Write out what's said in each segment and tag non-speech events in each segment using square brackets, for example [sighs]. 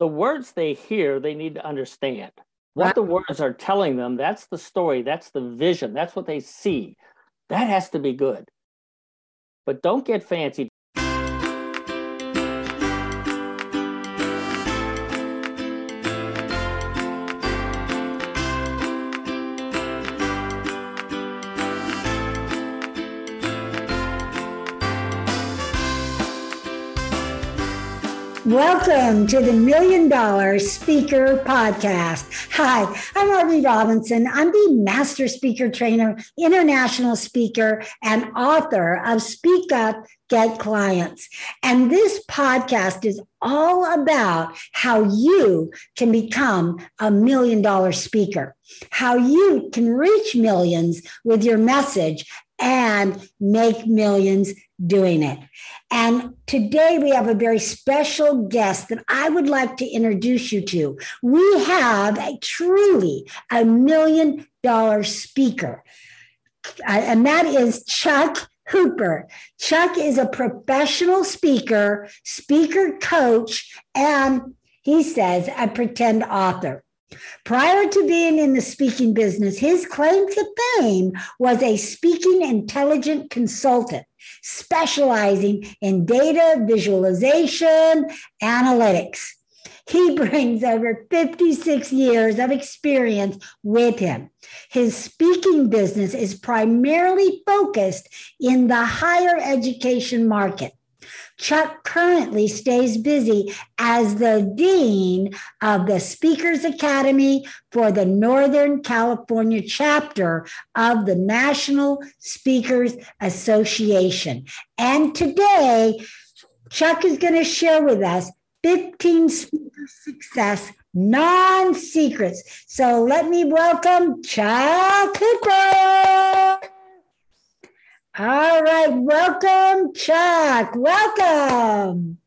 the words they hear, they need to understand. What the words are telling them, that's the story, that's the vision, that's what they see. That has to be good. But don't get fancy. Welcome to the Million Dollar Speaker Podcast. Hi, I'm Arvee Robinson. I'm the Master Speaker Trainer, International Speaker, and author of Speak Up, Get Clients. And this podcast is all about how you can become a million dollar speaker, how you can reach millions with your message and make millions doing it. And today we have a very special guest that I would like to introduce you to. We have a truly a million dollar speaker, uh, and that is Chuck Hooper. Chuck is a professional speaker, speaker coach, and he says a pretend author. Prior to being in the speaking business, his claim to fame was a speaking intelligent consultant specializing in data visualization analytics. He [laughs] brings over 56 years of experience with him. His speaking business is primarily focused in the higher education market. Chuck currently stays busy as the Dean of the Speakers Academy for the Northern California chapter of the National Speakers Association. And today, Chuck is going to share with us 15 speaker success non secrets. So let me welcome Chuck Hooper. All right, welcome, Chuck. Welcome.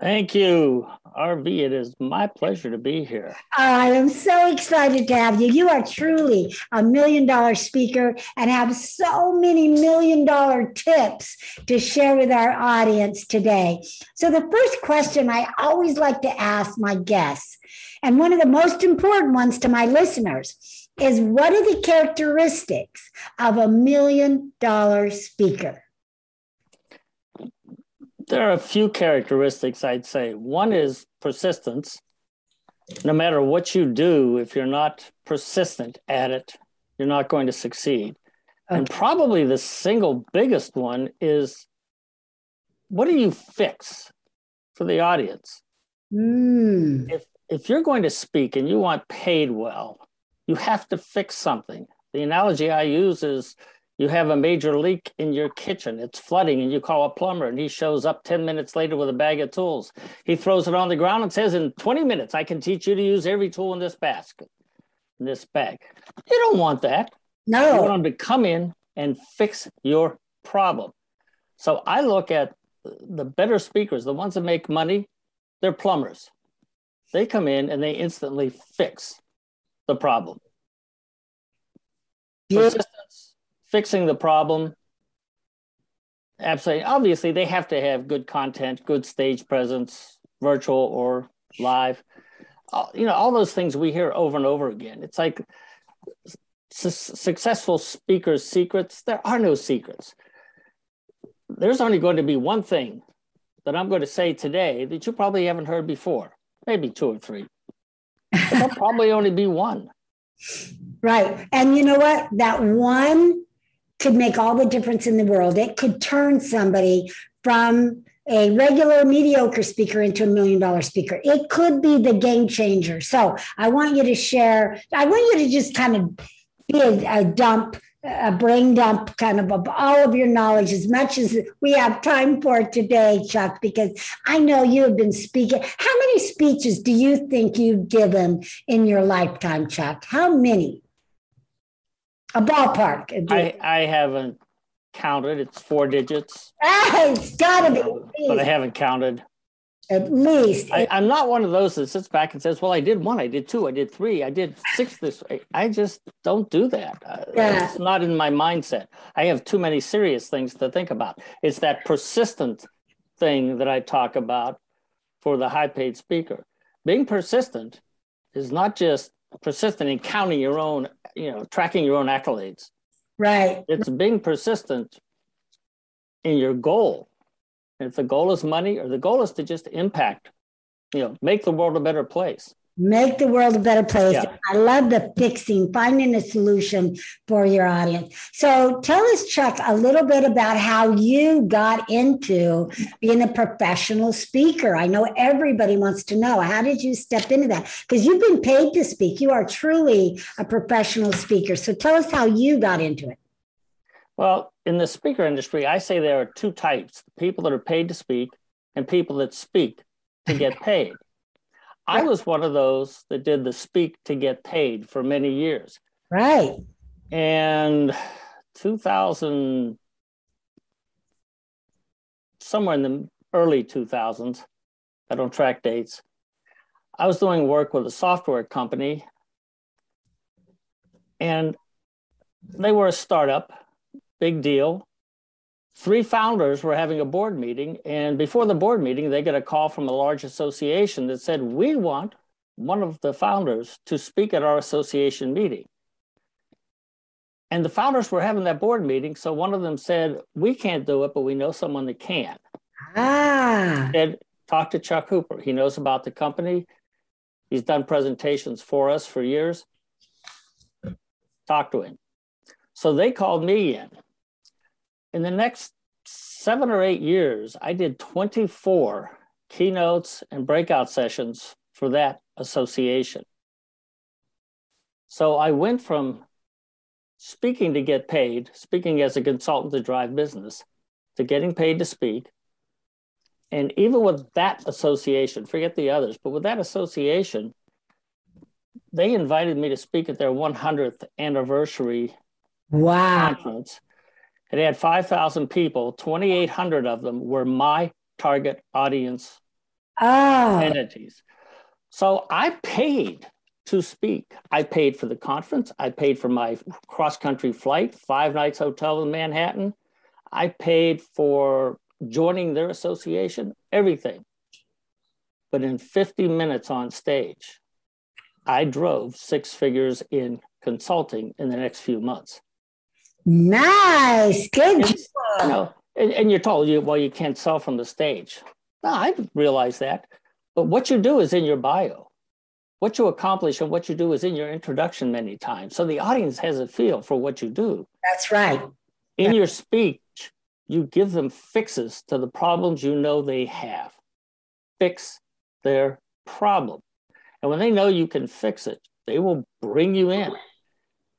Thank you, Arvee. It is my pleasure to be here. I am so excited to have you. You are truly a million dollar speaker and have so many million dollar tips to share with our audience today. So, the first question I always like to ask my guests, and one of the most important ones to my listeners, is what are the characteristics of a million dollar speaker? There are a few characteristics I'd say. One is persistence. No matter what you do, if you're not persistent at it, you're not going to succeed. And probably the single biggest one is what do you fix for the audience? Mm, If if you're going to speak and you want paid well, you have to fix something. The analogy I use is you have a major leak in your kitchen. It's flooding, and you call a plumber, and he shows up 10 minutes later with a bag of tools. He throws it on the ground and says, In 20 minutes, I can teach you to use every tool in this basket, in this bag. You don't want that. No. You want them to come in and fix your problem. So I look at the better speakers, the ones that make money, they're plumbers. They come in and they instantly fix the problem. Persistence, fixing the problem. Absolutely. Obviously, they have to have good content, good stage presence, virtual or live. You know, all those things we hear over and over again. It's like su- successful speakers' secrets. There are no secrets. There's only going to be one thing that I'm going to say today that you probably haven't heard before, maybe two or three. There'll probably only be one. Right. And you know what? That one could make all the difference in the world. It could turn somebody from a regular mediocre speaker into a million dollar speaker. It could be the game changer. So I want you to share, I want you to just kind of be a, a dump, a brain dump kind of of all of your knowledge as much as we have time for today, Chuck, because I know you have been speaking. How many speeches do you think you've given in your lifetime, Chuck? How many? A ballpark. I, I haven't counted. It's four digits, Ah, it's got to be but I haven't counted. At least. I, I'm not one of those that sits back and says, "Well, I did one, I did two, I did three, I did six this way." I just don't do that. Uh, Yeah. It's not in my mindset. I have too many serious things to think about. It's that persistent thing that I talk about for the high-paid speaker. being persistent is not just persistent in counting your own, you know, tracking your own accolades. Right. It's being persistent in your goal. And if the goal is money or the goal is to just impact, you know, make the world a better place make the world a better place. Yeah. I love the fixing, finding a solution for your audience. So tell us, Chuck, a little bit about how you got into being a professional speaker. I know everybody wants to know. How did you step into that? Because you've been paid to speak. You are truly a professional speaker. So tell us how you got into it. Well, in the speaker industry, I say there are two types people that are paid to speak and people that speak to get [laughs] paid. I was one of those that did the speak to get paid for many years. Right. And 2000, somewhere in the early 2000s, I don't track dates, I was doing work with a software company. And they were a startup, big deal three founders were having a board meeting. And before the board meeting, they get a call from a large association that said, We want one of the founders to speak at our association meeting. And the founders were having that board meeting. So one of them said, We can't do it, but we know someone that can. Ah. Said, Talk to Chuck Hooper. He knows about the company. He's done presentations for us for years. Talk to him. So they called me in in the next seven or eight years, I did 24 keynotes and breakout sessions for that association. So I went from speaking to get paid, speaking as a consultant to drive business, to getting paid to speak. And even with that association, forget the others, but with that association, they invited me to speak at their 100th anniversary wow. conference. It had 5,000 people, 2,800 of them were my target audience oh. entities. So I paid to speak. I paid for the conference. I paid for my cross country flight, five nights hotel in Manhattan. I paid for joining their association, everything. But in 50 minutes on stage, I drove six figures in consulting in the next few months. Nice. Good. You know, and, and, you're told you well you can't sell from the stage. No, I realize that. But what you do is in your bio. What you accomplish and what you do is in your introduction many times. So the audience has a feel for what you do. That's right. In yeah. your speech, you give them fixes to the problems you know they have. Fix their problem. And when they know you can fix it, they will bring you in.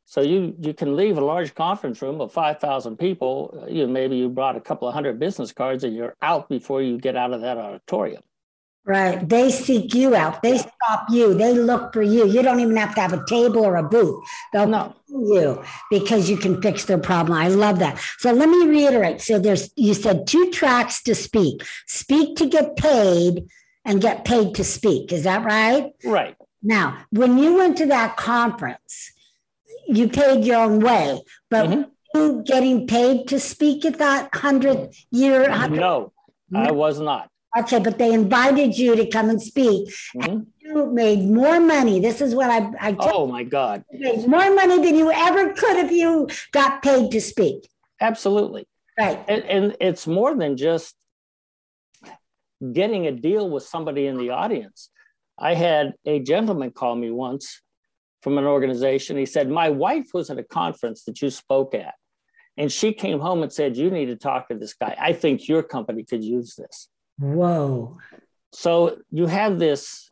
So you you can leave a large conference room of 5,000 people. Uh, you maybe you brought a couple of hundred business cards and you're out before you get out of that auditorium. Right. They seek you out. They stop you. They look for you. You don't even have to have a table or a booth. They'll no. you because you can fix their problem. I love that. So let me reiterate. So there's you said two tracks to speak. Speak to get paid and get paid to speak. Is that right? Right. Now, when you went to that conference, you paid your own way, but mm-hmm. you getting paid to speak at that hundred year? 100? No, I was not. Okay, but they invited you to come and speak. Mm-hmm. And you made more money. This is what I. I oh my God! made more money than you ever could if you got paid to speak. Absolutely. Right. And, and it's more than just getting a deal with somebody in the audience. I had a gentleman call me once from an organization. He said, My wife was at a conference that you spoke at, and she came home and said, You need to talk to this guy. I think your company could use this. Whoa. So you have this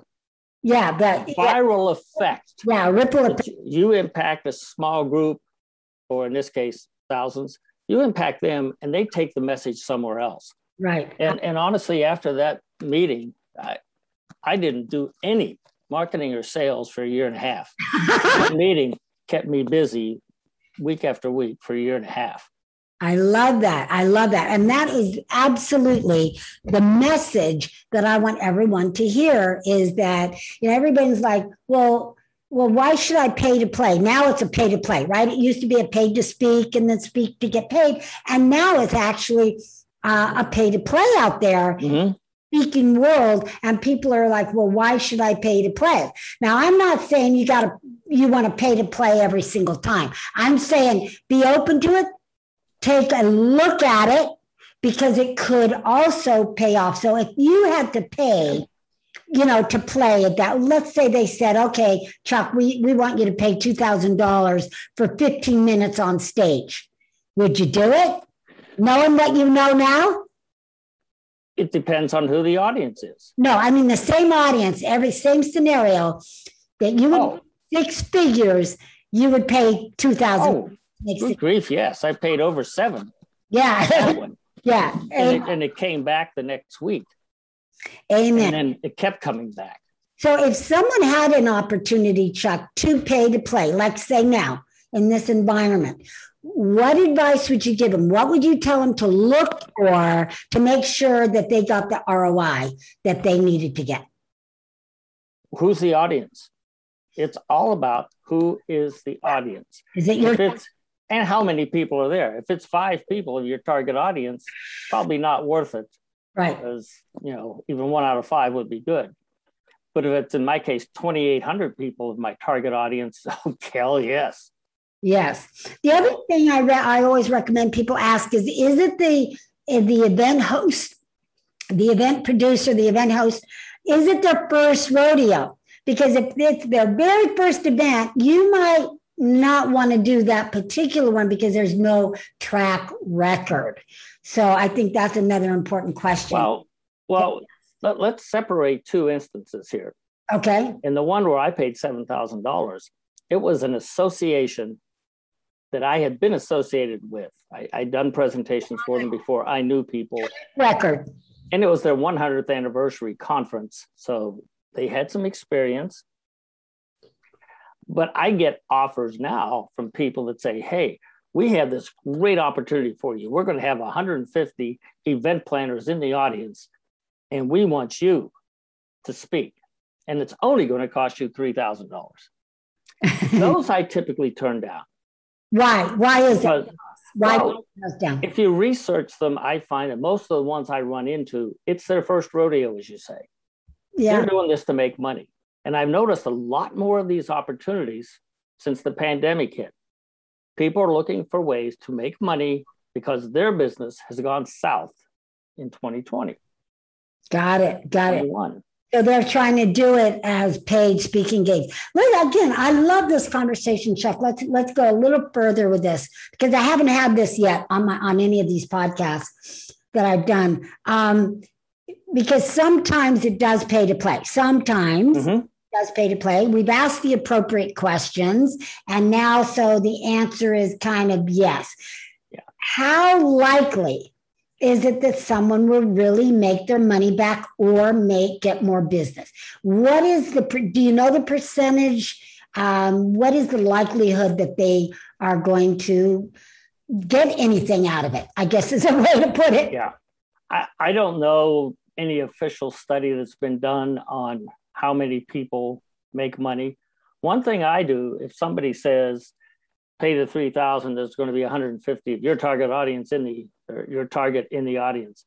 yeah, but viral yeah. effect. Yeah, ripple effect. You impact a small group, or in this case, thousands. You impact them, and they take the message somewhere else. Right. And and honestly, after that meeting, I, I didn't do any marketing or sales for a year and a half. [laughs] meeting kept me busy week after week for a year and a half. I love that. I love that. And that is absolutely the message that I want everyone to hear is that, you know, everybody's like, well, well, why should I pay to play? Now it's a pay to play, right? It used to be a paid to speak and then speak to get paid. And now it's actually uh, a pay to play out there. Mm-hmm. Speaking world and people are like well why should i pay to play? Now i'm not saying you got to you want to pay to play every single time. I'm saying be open to it take a look at it because it could also pay off. So if you had to pay you know to play at that let's say they said okay chuck we, we want you to pay $2000 for 15 minutes on stage. Would you do it? Knowing what you know now it depends on who the audience is. No, I mean the same audience, every same scenario that you would oh. six figures, you would pay two thousand. Oh, good grief! Yes, I paid over seven. Yeah, [laughs] yeah, and it, and it, came back the next week. Amen. And then it kept coming back. So if someone had an opportunity, Chuck, to pay to play, like say now in this environment, what advice would you give them? What would you tell them to look for to make sure that they got the ROI that they needed to get? Who's the audience? It's all about who is the audience. Is it your and how many people are there? If it's five people of your target audience, probably not worth it. Right. Because you know, even one out of five would be good. But if it's in my case, 2,800 people of my target audience, [laughs] oh hell yes. Yes. The other thing I re- I always recommend people ask is is it the eh, the event host, the event producer, the event host, is it their first rodeo? Because if it's their very first event, you might not want to do that particular one because there's no track record. So I think that's another important question. Well, well, let, us separate two instances here. Okay. In the one where I paid seven thousand dollars, it was an association that I had been associated with. I, had done presentations for them before. I knew people. Record. And it was their 100th anniversary conference. So they had some experience. But I get offers now from people that say, hey, we have this great opportunity for you. We're going to have 150 event planners in the audience, and we want you to speak. And it's only going to cost you $3,000. [laughs] Those I typically turn down why? Why is it? Why well, down? If you research them, I find that most of the ones I run into, it's their first rodeo, as you say. Yeah. They're doing this to make money. And I've noticed a lot more of these opportunities since the pandemic hit. People are looking for ways to make money because their business has gone south in 2020. Got it. Got it. So they're trying to do it as paid speaking gigs. Let, again, I love this conversation, Chuck. Let's let's go a little further with this because I haven't had this yet on my on any of these podcasts that I've done. Um, because sometimes it does pay to play. Sometimes mm-hmm. does pay to play. We've asked the appropriate questions, and now so the answer is kind of yes. Yeah. How likely is it that someone will really make their money back or make get more business? What is the do you know the percentage? Um, what is the likelihood that they are going to get anything out of it i guess is a [laughs] way to put it. Yeah. I, I don't know any official study that's been done on how many people make money. One thing i do if somebody says pay the 3000 there's going to be 150 of your target audience in the your target in the audience.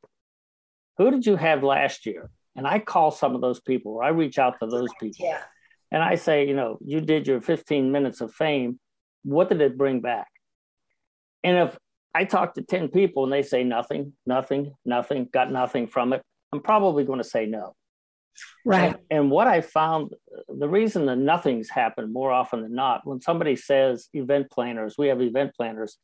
Who did you have last year? And i call some of those people or i reach out to those people. Yeah. and i say you know you did your 15 minutes of fame. What did it bring back? And if i talk to 10 people and they say nothing nothing nothing got nothing from it i'm probably going to say no. Right. And, and, what I found, the reason that nothing's happened more often than not, when somebody says event planners, we have event planners,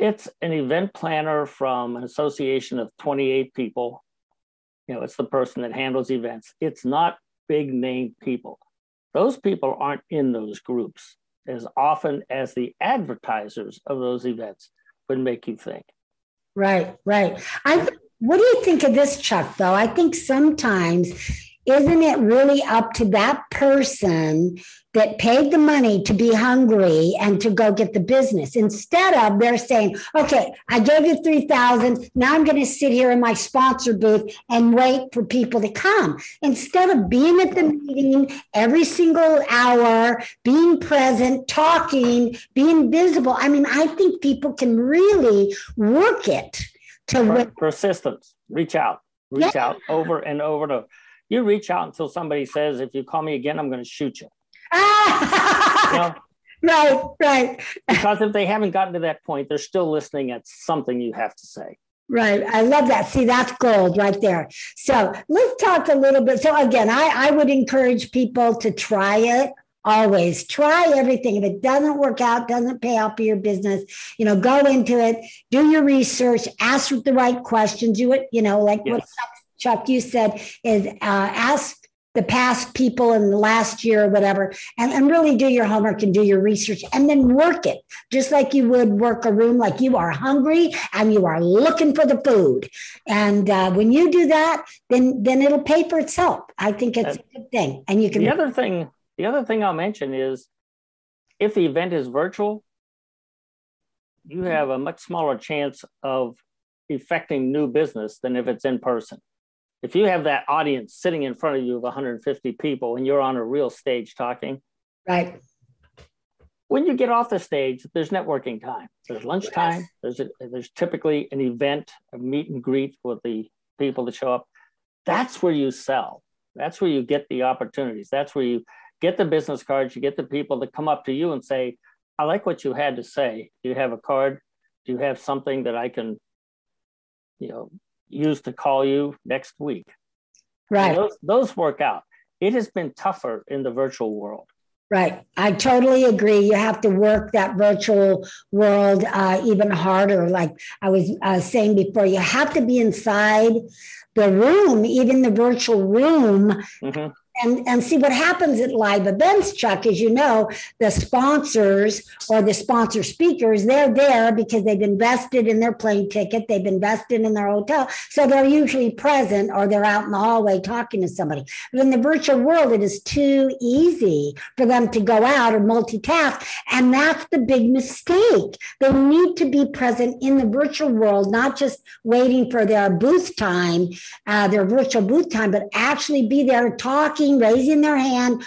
it's an event planner from an association of 28 people. You know, it's the person that handles events. It's not big name people. Those people aren't in those groups as often as the advertisers of those events would make you think. Right, right. I what do you think of this, Chuck, though? I think sometimes isn't it really up to that person that paid the money to be hungry and to go get the business instead of they're saying okay i gave you 3000 now i'm going to sit here in my sponsor booth and wait for people to come instead of being at the meeting every single hour being present talking being visible i mean i think people can really work it to persistence reach out Reach yeah. out over and over and over. You reach out until somebody says, if you call me again, I'm going to shoot you. Ah! you know? [laughs] Right, right. because if they haven't gotten to that point, they're still listening at something you have to say. Right. I love that. See, that's gold right there. So let's talk a little bit. So, again, I, I would encourage people to try it always try everything if it doesn't work out doesn't pay off for your business you know go into it do your research ask the right questions do it you know like yes. what chuck you said is uh, ask the past people in the last year or whatever, and, and really do your homework and do your research and then work it just like you would work a room, like you are hungry and you are looking for the food. And uh, when you do that, then then it'll pay for itself. I think it's a good thing. And you can. The other thing, the other thing I'll mention is, if the event is virtual, you have a much smaller chance of effecting new business than if it's in person if you have that audience sitting in front of you of 150 people and you're on a real stage talking, right? When you get off the stage, there's networking time. There's lunchtime. Yes. There's a, there's typically an event, a meet and greet with the people that show up. That's where you sell. That's where you get the opportunities. That's where you get the business cards. You get the people that come up to you and say, "I like what you had to say. Do you have a card? Do you have something that I can, you know, use to call you next week. Right. Those, those work out. It has been tougher in the virtual world. Right. I totally agree. You have to work that virtual world uh, even harder. Like I was uh, saying before, you have to be inside the room, even the virtual room, mm-hmm and, and see what happens at live events, Chuck. As you know, the sponsors or the sponsor speakers, they're there because they've invested in their plane ticket, they've invested in their hotel. So they're usually present or they're out in the hallway talking to somebody. But in the virtual world, it is too easy for them to go out or multitask. And that's the big mistake. They need to be present in the virtual world, not just waiting for their booth time, uh, their virtual booth time, but actually be there talking raising their hand,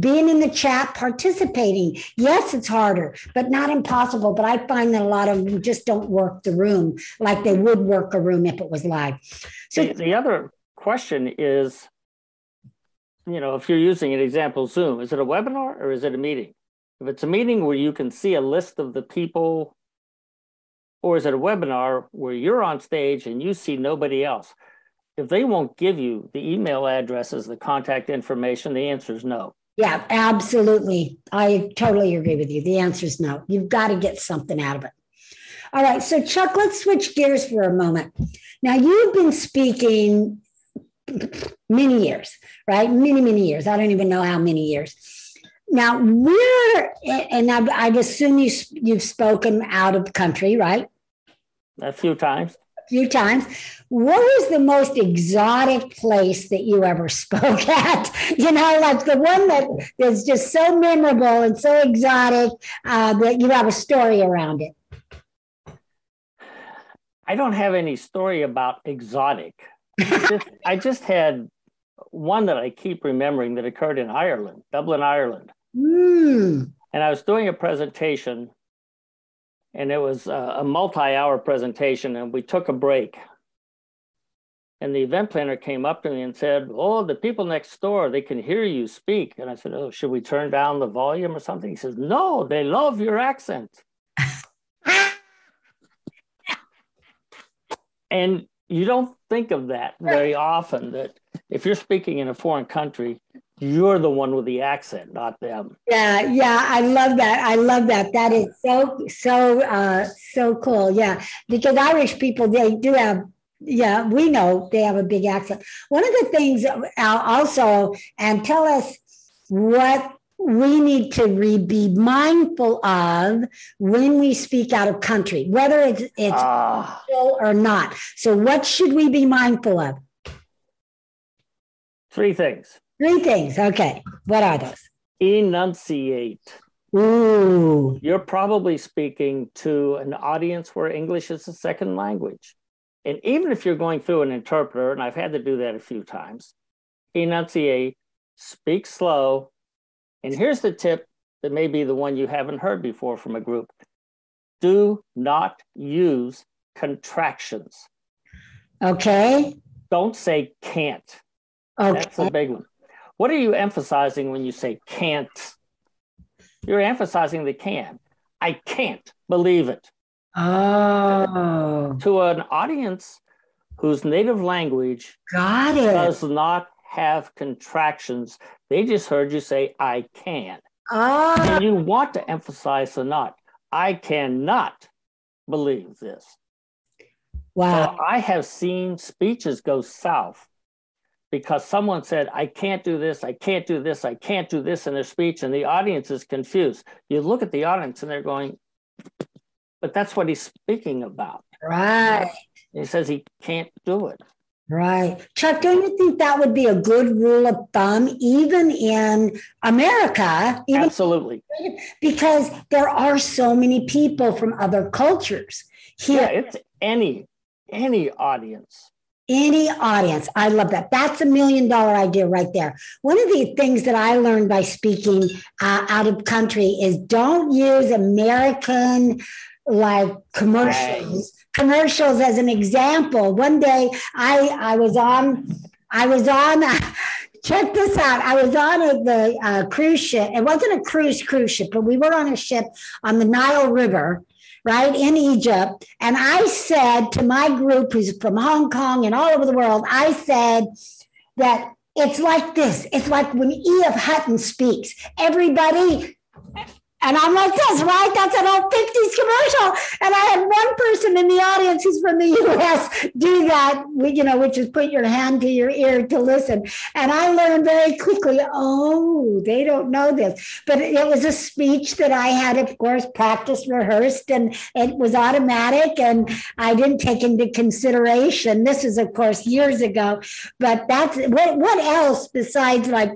being in the chat, participating. Yes, it's harder, but not impossible. But I find that a lot of them just don't work the room like they would work a room if it was live. So the, the other question is, you know, if you're using an example Zoom, is it a webinar or is it a meeting? If it's a meeting where you can see a list of the people, or is it a webinar where you're on stage and you see nobody else? If they won't give you the email addresses, the contact information, the answer is no. Yeah, absolutely. I totally agree with you. The answer is no. You've got to get something out of it. All right. So, Chuck, let's switch gears for a moment. Now, you've been speaking many years, right? Many, many years. I don't even know how many years. Now, we're, and I've, I've assumed you, you've spoken out of the country, right? A few times few times. What was the most exotic place that you ever spoke [laughs] at? You know, like the one that is just so memorable and so exotic uh, that you have a story around it. I don't have any story about exotic. I [laughs] just, I just had one that I keep remembering that occurred in Ireland, Dublin, Ireland. Mm. And I was doing a presentation and it was a, multi-hour presentation and we took a break. And the event planner came up to me and said oh the people next door they can hear you speak. And i said oh should we turn down the volume or something? He says no they love your accent. [laughs] And you don't think of that very often that if you're speaking in a foreign country you're the one with the accent, not them. Yeah, yeah, I love that. I love that. That is so so uh so cool. Yeah, because Irish people they do have yeah, we know they have a big accent. One of the things uh, also, and tell us what we need to re- be mindful of when we speak out of country, whether it's it's uh, or not. So, what should we be mindful of? Three things. Three things. Okay. What are those? Enunciate. Ooh. You're probably speaking to an audience where English is a second language. And even if you're going through an interpreter, and I've had to do that a few times, enunciate, speak slow. And here's the tip that may be the one you haven't heard before from a group do not use contractions. Okay. Don't say can't. Okay. That's a big one. What are you emphasizing when you say can't? You're emphasizing the can. I can't believe it. Oh, To an audience whose native language got it. does not have contractions, they just heard you say, I can. Ah. Oh, And you want to emphasize the not. I cannot believe this. wow. So I have seen speeches go south because someone said, I can't do this, I can't do this, I can't do this in their speech, and the audience is confused. You look at the audience and they're going, but that's what he's speaking about. Right, He says he can't do it. right. Chuck, don't you think that would be a good rule of thumb, even in America, even Absolutely. because there are so many people from other cultures Yeah, here? it's any any audience. Any audience. I love that. That's a million dollar idea right there. One of the things that I learned by speaking uh, out of country is don't use American like commercials commercials as an example one day i i was on i was on [laughs] check this out i was on a, the uh, cruise ship it wasn't a cruise cruise ship but we were on a ship on the nile river right in egypt. And i said to my group who's from hong kong and all over the world i said that it's like this. It's like when E.F. Hutton speaks. Everybody and I'm like this, right? That's an old 50s commercial. And I had one person in the audience who's from the [laughs] US do that, you know, which is put your hand to your ear to listen. And I learned very quickly, oh, they don't know this. But it was a speech that I had, of course, practiced, rehearsed, and it was automatic. And I didn't take into consideration. This is, of course, years ago. But that's what, what else besides like,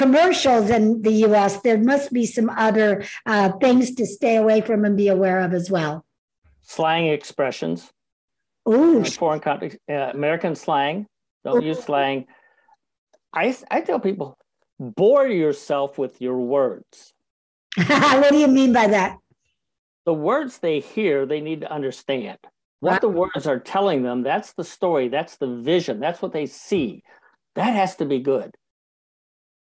commercials in the US, there must be some other uh, things to stay away from and be aware of as well. Slang expressions, Ooh, foreign countries, uh, American slang. Don't use slang. I I tell people, bore yourself with your words. [laughs] what do you mean by that? The words they hear, they need to understand. What the words are telling them, that's the story, that's the vision, that's what they see. That has to be good.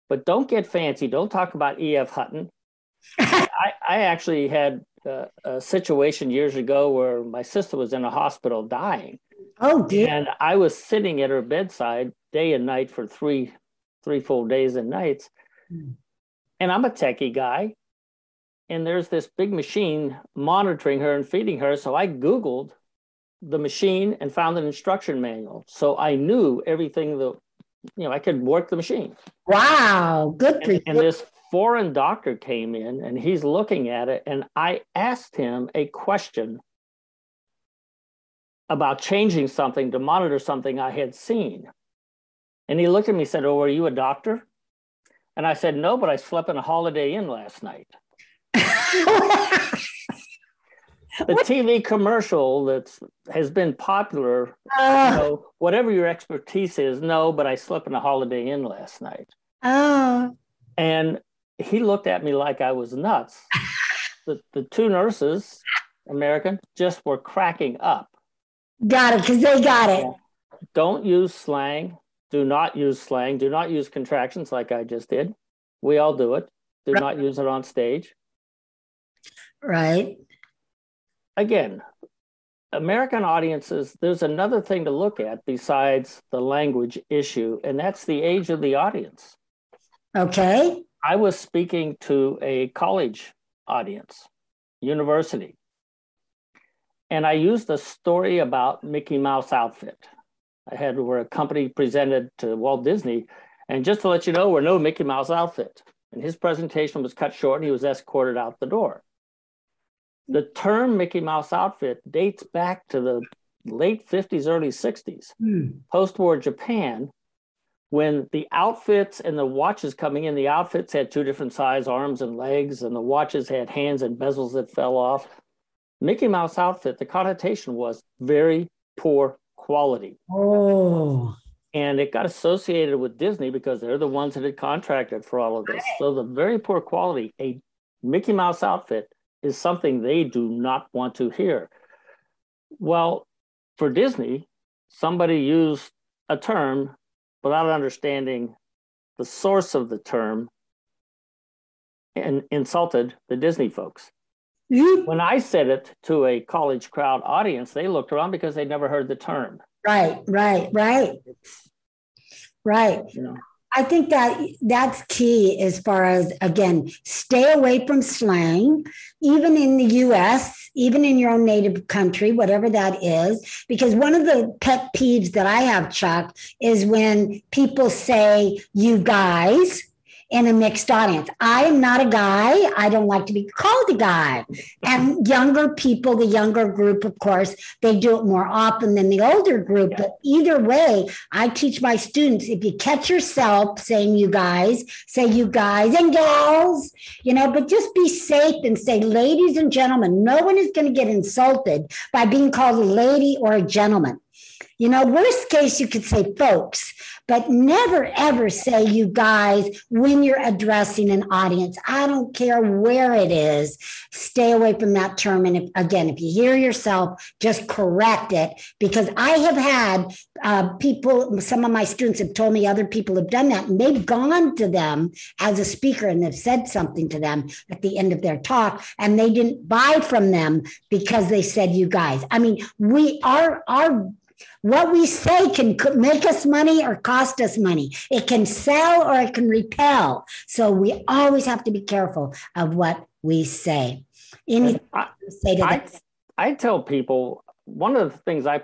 But don't get fancy. Don't talk about E.F. Hutton. [laughs] I, I actually had uh, a situation years ago where my sister was in a hospital dying. Oh, dear. And I was sitting at her bedside day and night for three, three full days and nights. Hmm. And I'm a techie guy. And there's this big machine monitoring her and feeding her. So I Googled the machine and found an instruction manual. So I knew everything that, you know, I could work the machine. Wow, good for And, and this foreign doctor came in and he's looking at it. And I asked him a question about changing something to monitor something I had seen. And he looked at me and said, Oh, are you a doctor? And I said, No, but I slept in a Holiday Inn last night. [laughs] [laughs] The TV commercial that has been popular, you oh, ah. know, whatever your expertise is, no, but I slept in a Holiday Inn last night. oh, And he looked at me like I was nuts. [laughs] The, the two nurses, American, just were cracking up. got it, because they got it. Don't use slang. Do not use slang. Do not use contractions like I just did. We all do it. Do Right. not use it on stage. Right. Again, American audiences, there's another thing to look at besides the language issue, and that's the age of the audience. Okay. I was speaking to a college audience, university, and I used a story about Mickey Mouse outfit. I had where a company presented to Walt Disney, and just to let you know, we're no Mickey Mouse outfit. And his presentation was cut short, and he was escorted out the door. The term Mickey Mouse outfit dates back to the late 50s, early 60s Hmm. post-war Japan, when the outfits and the watches coming in, the outfits had two different size arms and legs, and the watches had hands and bezels that fell off. Mickey Mouse outfit, the connotation was very poor quality. Oh, And it got associated with Disney because they're the ones that had contracted for all of this. So the very poor quality, a Mickey Mouse outfit is something they do not want to hear. Well, for Disney, somebody used a term without understanding the source of the term and insulted the Disney folks. When I said it to a college crowd audience, they looked around because they'd never heard the term. Right, right, right. Right. You know. I think that that's key as far as again, stay away from slang, even in the US, even in your own native country, whatever that is. Because one of the pet peeves that I have, Chuck, is when people say, you guys, in a mixed audience. I am not a guy. I don't like to be called a guy. And younger people, the younger group, of course, they do it more often than the older group. Yeah. But either way, I teach my students if you catch yourself saying you guys, say you guys and gals, you know, but just be safe and say, ladies and gentlemen, no one is going to get insulted by being called a lady or a gentleman. You know, worst case, you could say folks, but never ever say you guys when you're addressing an audience. I don't care where it is, stay away from that term. And if, again, if you hear yourself, just correct it because I have had uh, people, some of my students have told me other people have done that and they've gone to them as a speaker and they've said something to them at the end of their talk and they didn't buy from them because they said you guys. I mean, we are, our what we say can make us money or cost us money. It can sell or it can repel. So we always have to be careful of what we say. Anything I, say to I, I tell people one of the things I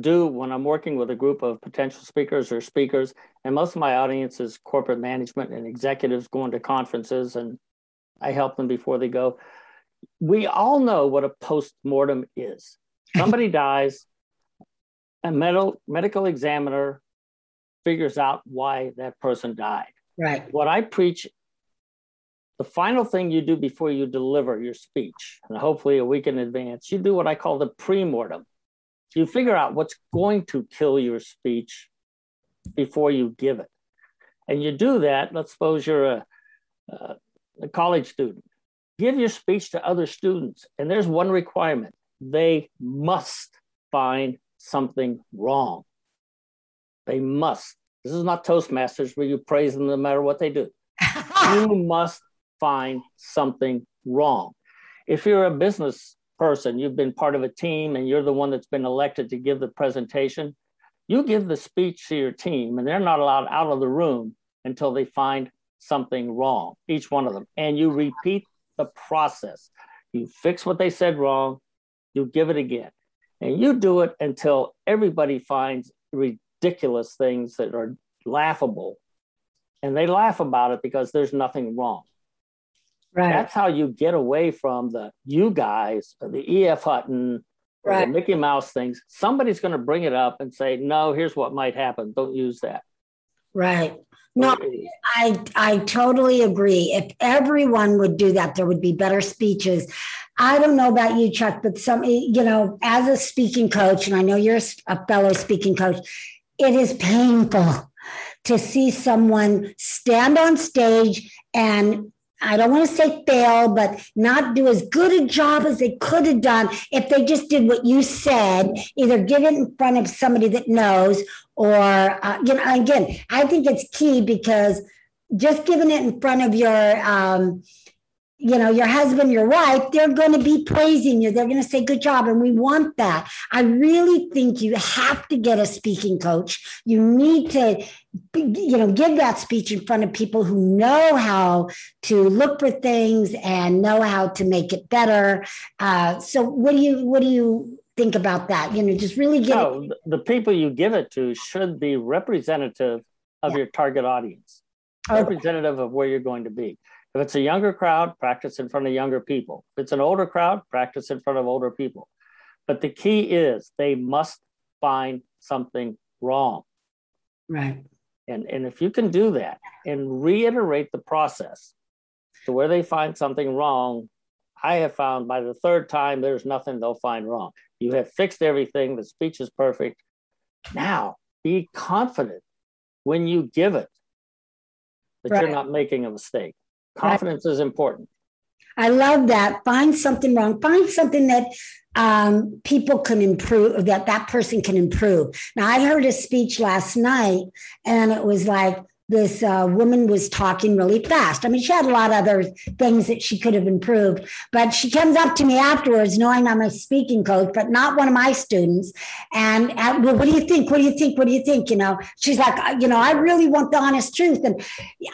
do when I'm working with a group of potential speakers or speakers, and most of my audience is corporate management and executives going to conferences, and I help them before they go. We all know what a post mortem is. [laughs] Somebody dies, a medical medical examiner figures out why that person died. Right. What I preach, the final thing you do before you deliver your speech, and hopefully a week in advance, you do what I call the pre-mortem. You figure out what's going to kill your speech before you give it. And you do that, let's suppose you're a, a college student. Give your speech to other students. And there's one requirement they must find something wrong. They must. This is not Toastmasters where you praise them no matter what they do. [laughs] you must find something wrong. If you're a business person, you've been part of a team and you're the one that's been elected to give the presentation, you give the speech to your team and they're not allowed out of the room until they find something wrong, each one of them. And you repeat the process. You fix what they said wrong, you give it again. And you do it until everybody finds ridiculous things that are laughable. And they laugh about it because there's nothing wrong. Right. That's how you get away from the you guys, the E.F. Hutton, right. the Mickey Mouse things. Somebody's going to bring it up and say, no, here's what might happen. Don't use that. Right. No, I I totally agree. If everyone would do that, there would be better speeches. I don't know about you, Chuck, but some you know, as a speaking coach, and I know you're a fellow speaking coach, it is painful to see someone stand on stage and I don't want to say fail, but not do as good a job as they could have done if they just did what you said, either get it in front of somebody that knows, or, uh, you know, again, I think it's key because just giving it in front of your, um, you know, your husband, your wife, they're going to be praising you. They're going to say, good job. And we want that. I really think you have to get a speaking coach. You need to, you know, give that speech in front of people who know how to look for things and know how to make it better. Uh, so what do you, what do you think about that? You know, just really get no, it. The people you give it to should be representative of yeah. your target audience, okay. representative of where you're going to be. If it's a younger crowd, practice in front of younger people. If it's an older crowd, practice in front of older people. But the key is they must find something wrong. Right. And, and if you can do that and reiterate the process to where they find something wrong, I have found by the third time there's nothing they'll find wrong. You have fixed everything, the speech is perfect. Now be confident when you give it that right. you're not making a mistake. Confidence right. is important. I love that. Find something wrong. Find something that um, people can improve, that that person can improve. Now, I heard a speech last night, and it was like, this uh, woman was talking really fast. I mean, she had a lot of other things that she could have improved, but she comes up to me afterwards, knowing I'm a speaking coach, but not one of my students. And well, what do you think? What do you think? What do you think? You know, she's like, uh, you know, I really want the honest truth, and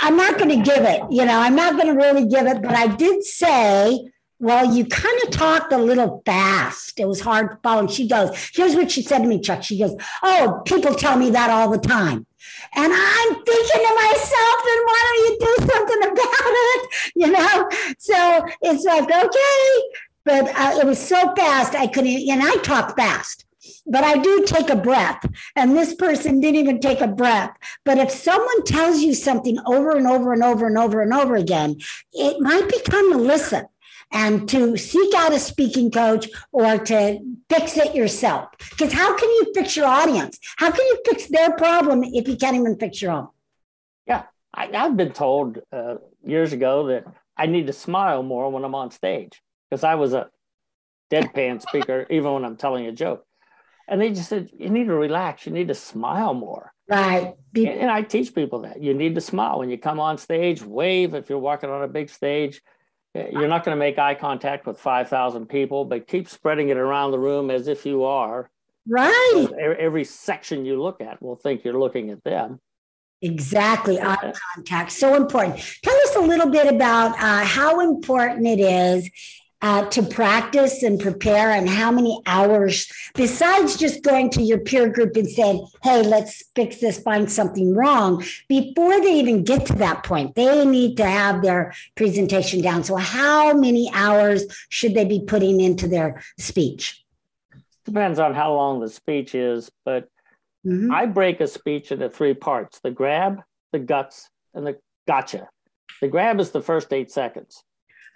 I'm not going to give it. You know, I'm not going to really give it, but I did say. Well, you kind of talked a little fast. It was hard to follow. And she goes, here's what she said to me, Chuck. She goes, Oh, people tell me that all the time. And I'm thinking to myself, then why don't you do something [laughs] about it? You know? So it's like, okay. But uh, it was so fast, I couldn't, and I talk fast but I do take a breath. And this person didn't even take a breath. But if someone tells you something over and over and over and over and over again, it might become a listen and to seek out a speaking coach or to fix it yourself. Because how can you fix your audience? How can you fix their problem if you can't even fix your own? Yeah, I, have been told uh, years ago that I need to smile more when I'm on stage because I was a deadpan [laughs] speaker, even when I'm telling a joke. And they just said, you need to relax, you need to smile more. Right. And, and I teach people that you need to smile when you come on stage, wave if you're walking on a big stage you're not going to make eye contact with 5,000 people, but keep spreading it around the room as if you are. Right. Every section you look at will think you're looking at them. Exactly. Eye contact. So important. Tell us a little bit about uh, how important it is uh, to practice and prepare and how many hours besides just going to your peer group and saying hey let's fix this find something wrong. Before they even get to that point they need to have their presentation down. So how many hours should they be putting into their speech? Depends on how long the speech is but mm-hmm. i break a speech into three parts the grab the guts and the gotcha. The grab is the first eight seconds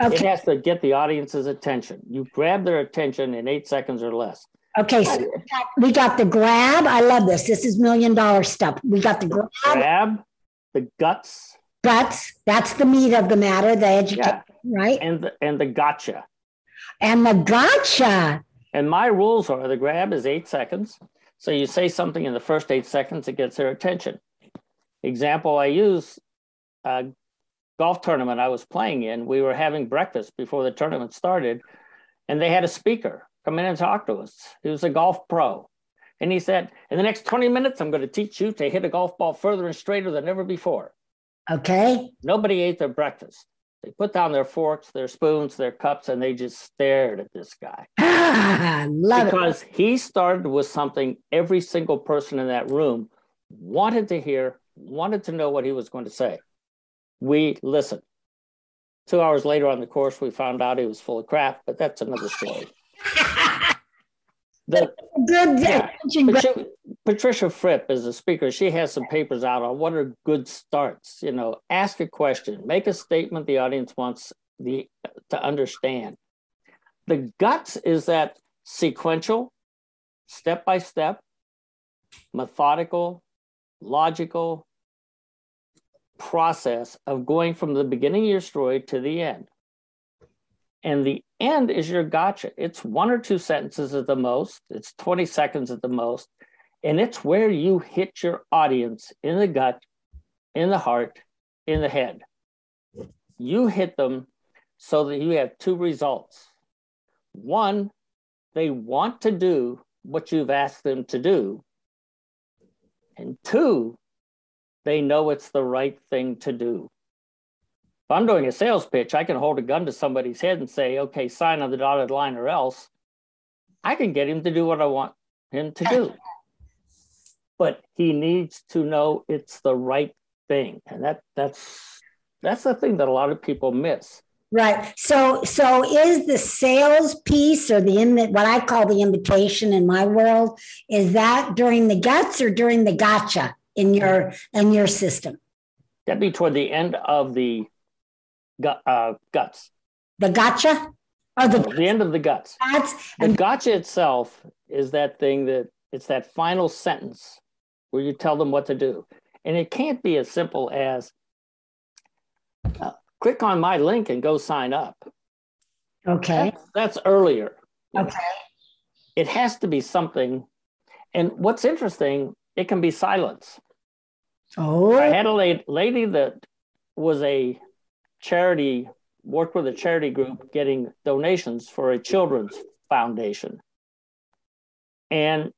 Okay. It has to get the audience's attention. You grab their attention in eight seconds or less. Okay, so we got the grab. I love this. This is million dollar stuff. We got the grab, grab the guts. Guts. That's the meat of the matter. The education, yeah. right? And the, and the gotcha. And the gotcha. And my rules are: the grab is eight seconds. So you say something in the first eight seconds, it gets their attention. Example I use: uh, golf tournament I was playing in, we were having breakfast before the tournament started, and they had a speaker come in and talk to us. He was a golf pro. And he said, In the next 20 minutes, I'm going to teach you to hit a golf ball further and straighter than ever before. Okay. Nobody ate their breakfast. They put down their forks, their spoons, their cups, and they just stared at this guy. Ah, [sighs] love because it. he started with something every single person in that room wanted to hear, wanted to know what he was going to say we listened. Two hours later on the course, we found out he was full of crap, but that's another story. [laughs] the, good yeah, Patricia, Patricia Fripp is a speaker. She has some papers out on what are good starts. You know, ask a question, make a statement the audience wants the to understand. The guts is that sequential, step by step, methodical, logical, process of going from the beginning of your story to the end. And the end is your gotcha. It's one or two sentences at the most, it's 20 seconds at the most. And it's where you hit your audience in the gut, in the heart, in the head. You hit them so that you have two results. One, they want to do what you've asked them to do. And two, they know it's the right thing to do. If I'm doing a sales pitch, I can hold a gun to somebody's head and say, okay, sign on the dotted line or else. I can get him to do what I want him to do. [laughs] But he needs to know it's the right thing. And that that's that's the thing that a lot of people miss. Right. So so is the sales piece or the in what I call the invitation in my world, is that during the guts or during the gotcha? In your in your system? That'd be toward the end of the uh, guts. The gotcha? Or the, the end of the guts. Guts. The gotcha itself is that thing that it's that final sentence where you tell them what to do. And it can't be as simple as uh, click on my link and go sign up. Okay. That's, that's earlier. Okay. It has to be something. And what's interesting, it can be silence. Oh. I had a lady, lady that was a charity, worked with a charity group getting donations for a children's foundation. And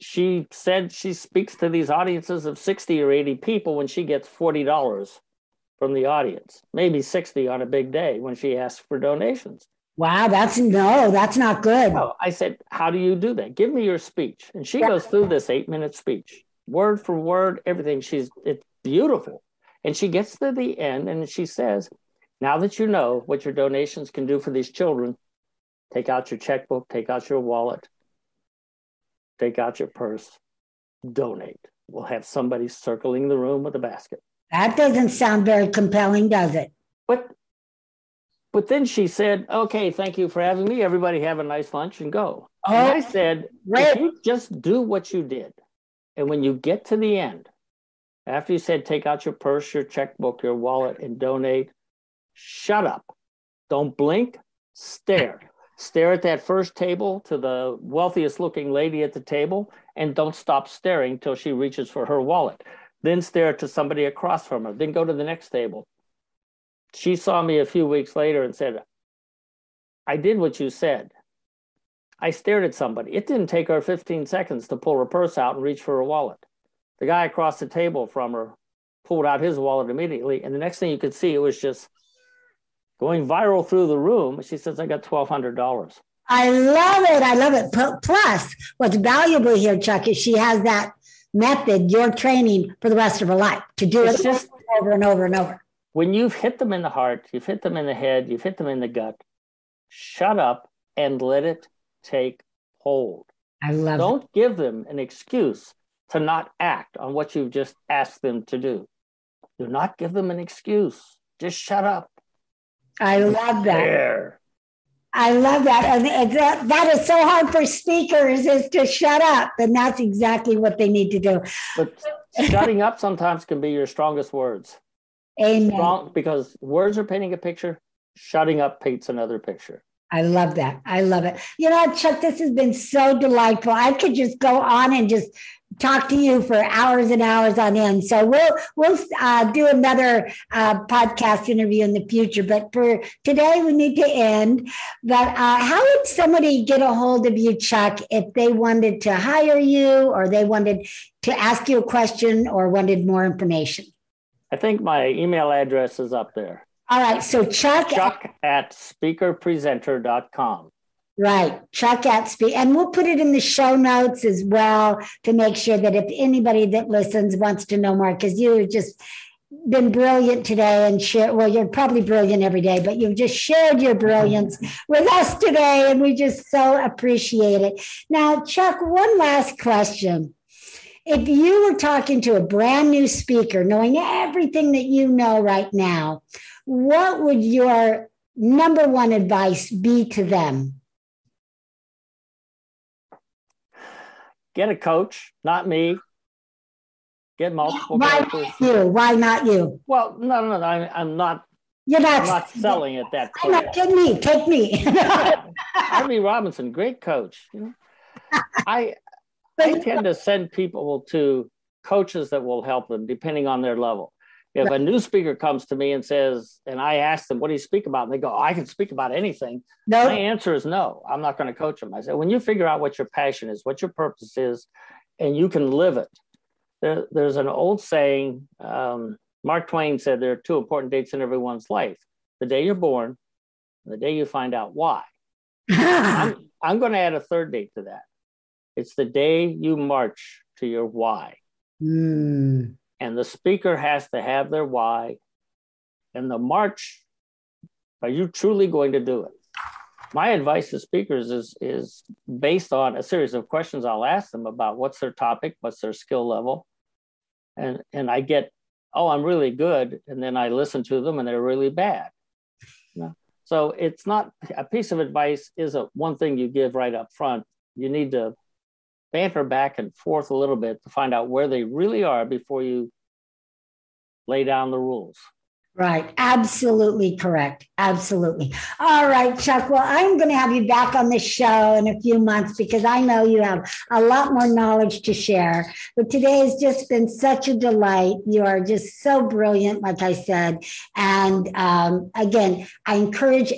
she said she speaks to these audiences of 60 or 80 people when she gets $40 from the audience, maybe 60 on a big day when she asks for donations. Wow, that's no, that's not good. Oh, I said, How do you do that? Give me your speech. And she Yeah. goes through this eight minute speech, word for word, everything. She's it's beautiful. And she gets to the end and she says, Now that you know what your donations can do for these children, take out your checkbook, take out your wallet, take out your purse, donate. We'll have somebody circling the room with a basket. That doesn't sound very compelling, does it? But but then she said, Okay, thank you for having me. Everybody have a nice lunch and go. And I Oh, said, if you just do what you did, and when you get to the end, after you said take out your purse, your checkbook, your wallet, and donate, shut up. Don't blink, stare. [laughs] Stare at that first table to the wealthiest looking lady at the table, and don't stop staring till she reaches for her wallet. Then stare to somebody across from her. Then go to the next table. She saw me a few weeks later and said, I did what you said. I stared at somebody. It didn't take her 15 seconds to pull her purse out and reach for her wallet. The guy across the table from her pulled out his wallet immediately. And the next thing you could see, it was just going viral through the room. She says, I got $1,200. I love it. I love it. P- Plus, what's valuable here, Chuck, is she has that method, your training for the rest of her life to do It's it just- over and over and over. When you've hit them in the heart, you've hit them in the head, you've hit them in the gut, shut up and let it take hold. I love. Don't give them an excuse to not act on what you've just asked them to do. Do not give them an excuse. Just shut up. I love that. There. I love that. And that, that is so hard for speakers is to shut up. And that's exactly what they need to do. But shutting up sometimes can be your strongest words. Amen. Strong, because words are painting a picture, shutting up paints another picture. I love that. I love it. You know, Chuck, this has been so delightful. I could just go on and just talk to you for hours and hours on end. So we'll we'll uh, do another uh, podcast interview in the future. But for today, we need to end. But uh, how would somebody get a hold of you, Chuck, if they wanted to hire you, or they wanted to ask you a question, or wanted more information? I think my email address is up there. All right. So Chuck, Chuck at speakerpresenter.com. Right, Chuck at speak, and we'll put it in the show notes as well to make sure that if anybody that listens wants to know more, because you've just been brilliant today and share. Well, you're probably brilliant every day, but you've just shared your brilliance with us today, and we just so appreciate it. Now, Chuck, one last question. If you were talking to a brand new speaker, knowing everything that you know right now, what would your number one advice be to them? Get a coach, not me. Get multiple Why coaches. not you? Why not you? Well, no, no, no. I, I'm not. You're not. I'm not selling at that I'm point. not. Take me. Take me. [laughs] Arvee Robinson, great coach. You know, I I tend to send people to coaches that will help them depending on their level. If a new speaker comes to me and says, and I ask them, what do you speak about? And they go, I can speak about anything. My answer is no, I'm not going to coach them. I said, when you figure out what your passion is, what your purpose is, and you can live it, there, there's an old saying. Um, Mark Twain said there are two important dates in everyone's life the day you're born, and the day you find out why. I'm, [laughs] I'm going to add a third date to that. It's the day you march to your why. Hmm. And the speaker has to have their why. And the march, are you truly going to do it? My advice to speakers is, is based on a series of questions I'll ask them about what's their topic, what's their skill level. And, and I get, oh, I'm really good. And then I listen to them and they're really bad. So it's not a piece of advice is a one thing you give right up front. You need to banter back and forth a little bit to find out where they really are before you lay down the rules. Right. Absolutely correct. Absolutely. All right, Chuck. Well, I'm going to have you back on the show in a few months because I know you have a lot more knowledge to share. But today has just been such a delight. You are just so brilliant, like I said. And um, again, I encourage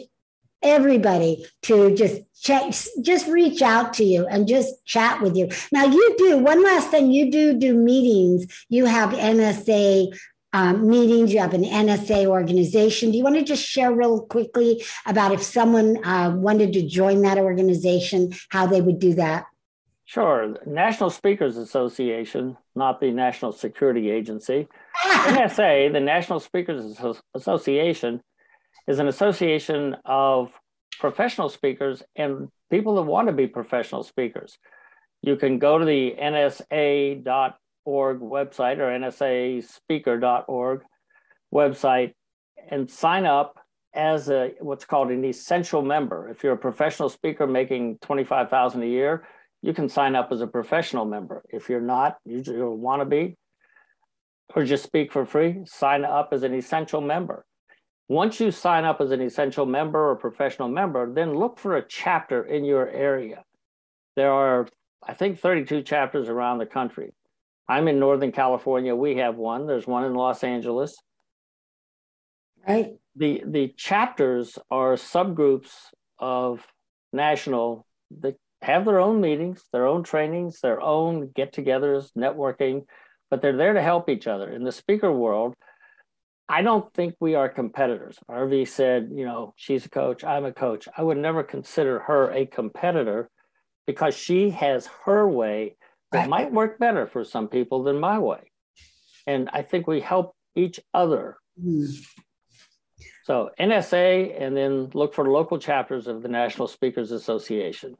everybody to just check just reach out to you and just chat with you now you do one last thing you do do meetings you have nsa um, meetings you have an nsa organization do you want to just share real quickly about if someone uh, wanted to join that organization how they would do that Sure. National Speakers Association, not the National Security Agency. [laughs] NSA, the National Speakers Association, is an association of professional speakers and people that want to be professional speakers. You can go to the nsa.org website or nsaspeaker.org website and sign up as a what's called an essential member. If you're a professional speaker making 25,000 a year, you can sign up as a professional member. If you're not, you, want to be or just speak for free, sign up as an essential member. Once you sign up as an essential member or professional member, then look for a chapter in your area. There are, I think, 32 chapters around the country. I'm in Northern California. We have one. There's one in Los Angeles. Right. The the chapters are subgroups of national that have their own meetings, their own trainings, their own get-togethers, networking, but they're there to help each other. In the speaker world, I don't think we are competitors. Arvee said, you know, she's a coach, I'm a coach. I would never consider her a competitor because she has her way that right. might work better for some people than my way. And I think we help each other. Mm. So NSA, and then look for local chapters of the National Speakers Association.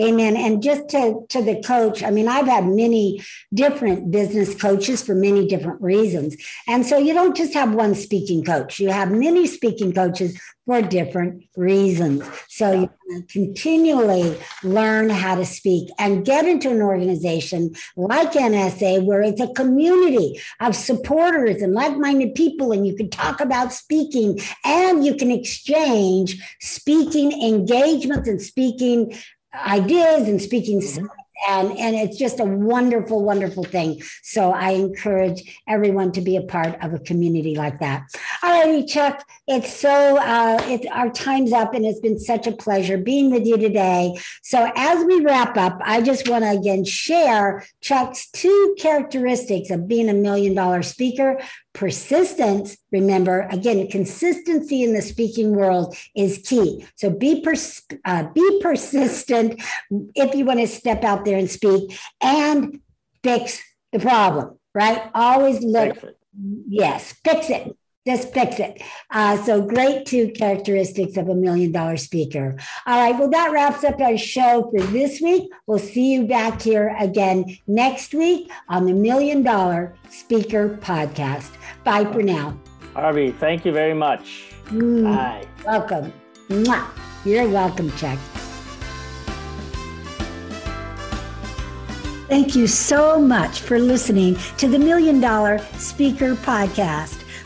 Amen. And just to, to the coach, I mean, I've had many different business coaches for many different reasons. And so you don't just have one speaking coach, you have many speaking coaches for different reasons. So you continually learn how to speak and get into an organization like NSA, where it's a community of supporters and like minded people, and you can talk about speaking and you can exchange speaking engagements and speaking ideas and speaking mm-hmm. and and it's just a wonderful wonderful thing. So i encourage everyone to be a part of a community like that. All righty chuck it's so uh it, our time's up and it's been such a pleasure being with you today. So as we wrap up i just want to again share chuck's two characteristics of being a million dollar speaker persistence remember again consistency in the speaking world is key. So be pers- uh, be persistent if you want to step out there and speak and fix the problem right? Always look yes fix it just fix it. Uh, so great two characteristics of a million dollar speaker. All right. Well, that wraps up our show for this week. We'll see you back here again next week on the Million Dollar Speaker Podcast. Bye for now. Arvee, thank you very much. Mm, Bye. Welcome. Mwah. You're welcome, Chuck. Thank you so much for listening to the Million Dollar Speaker Podcast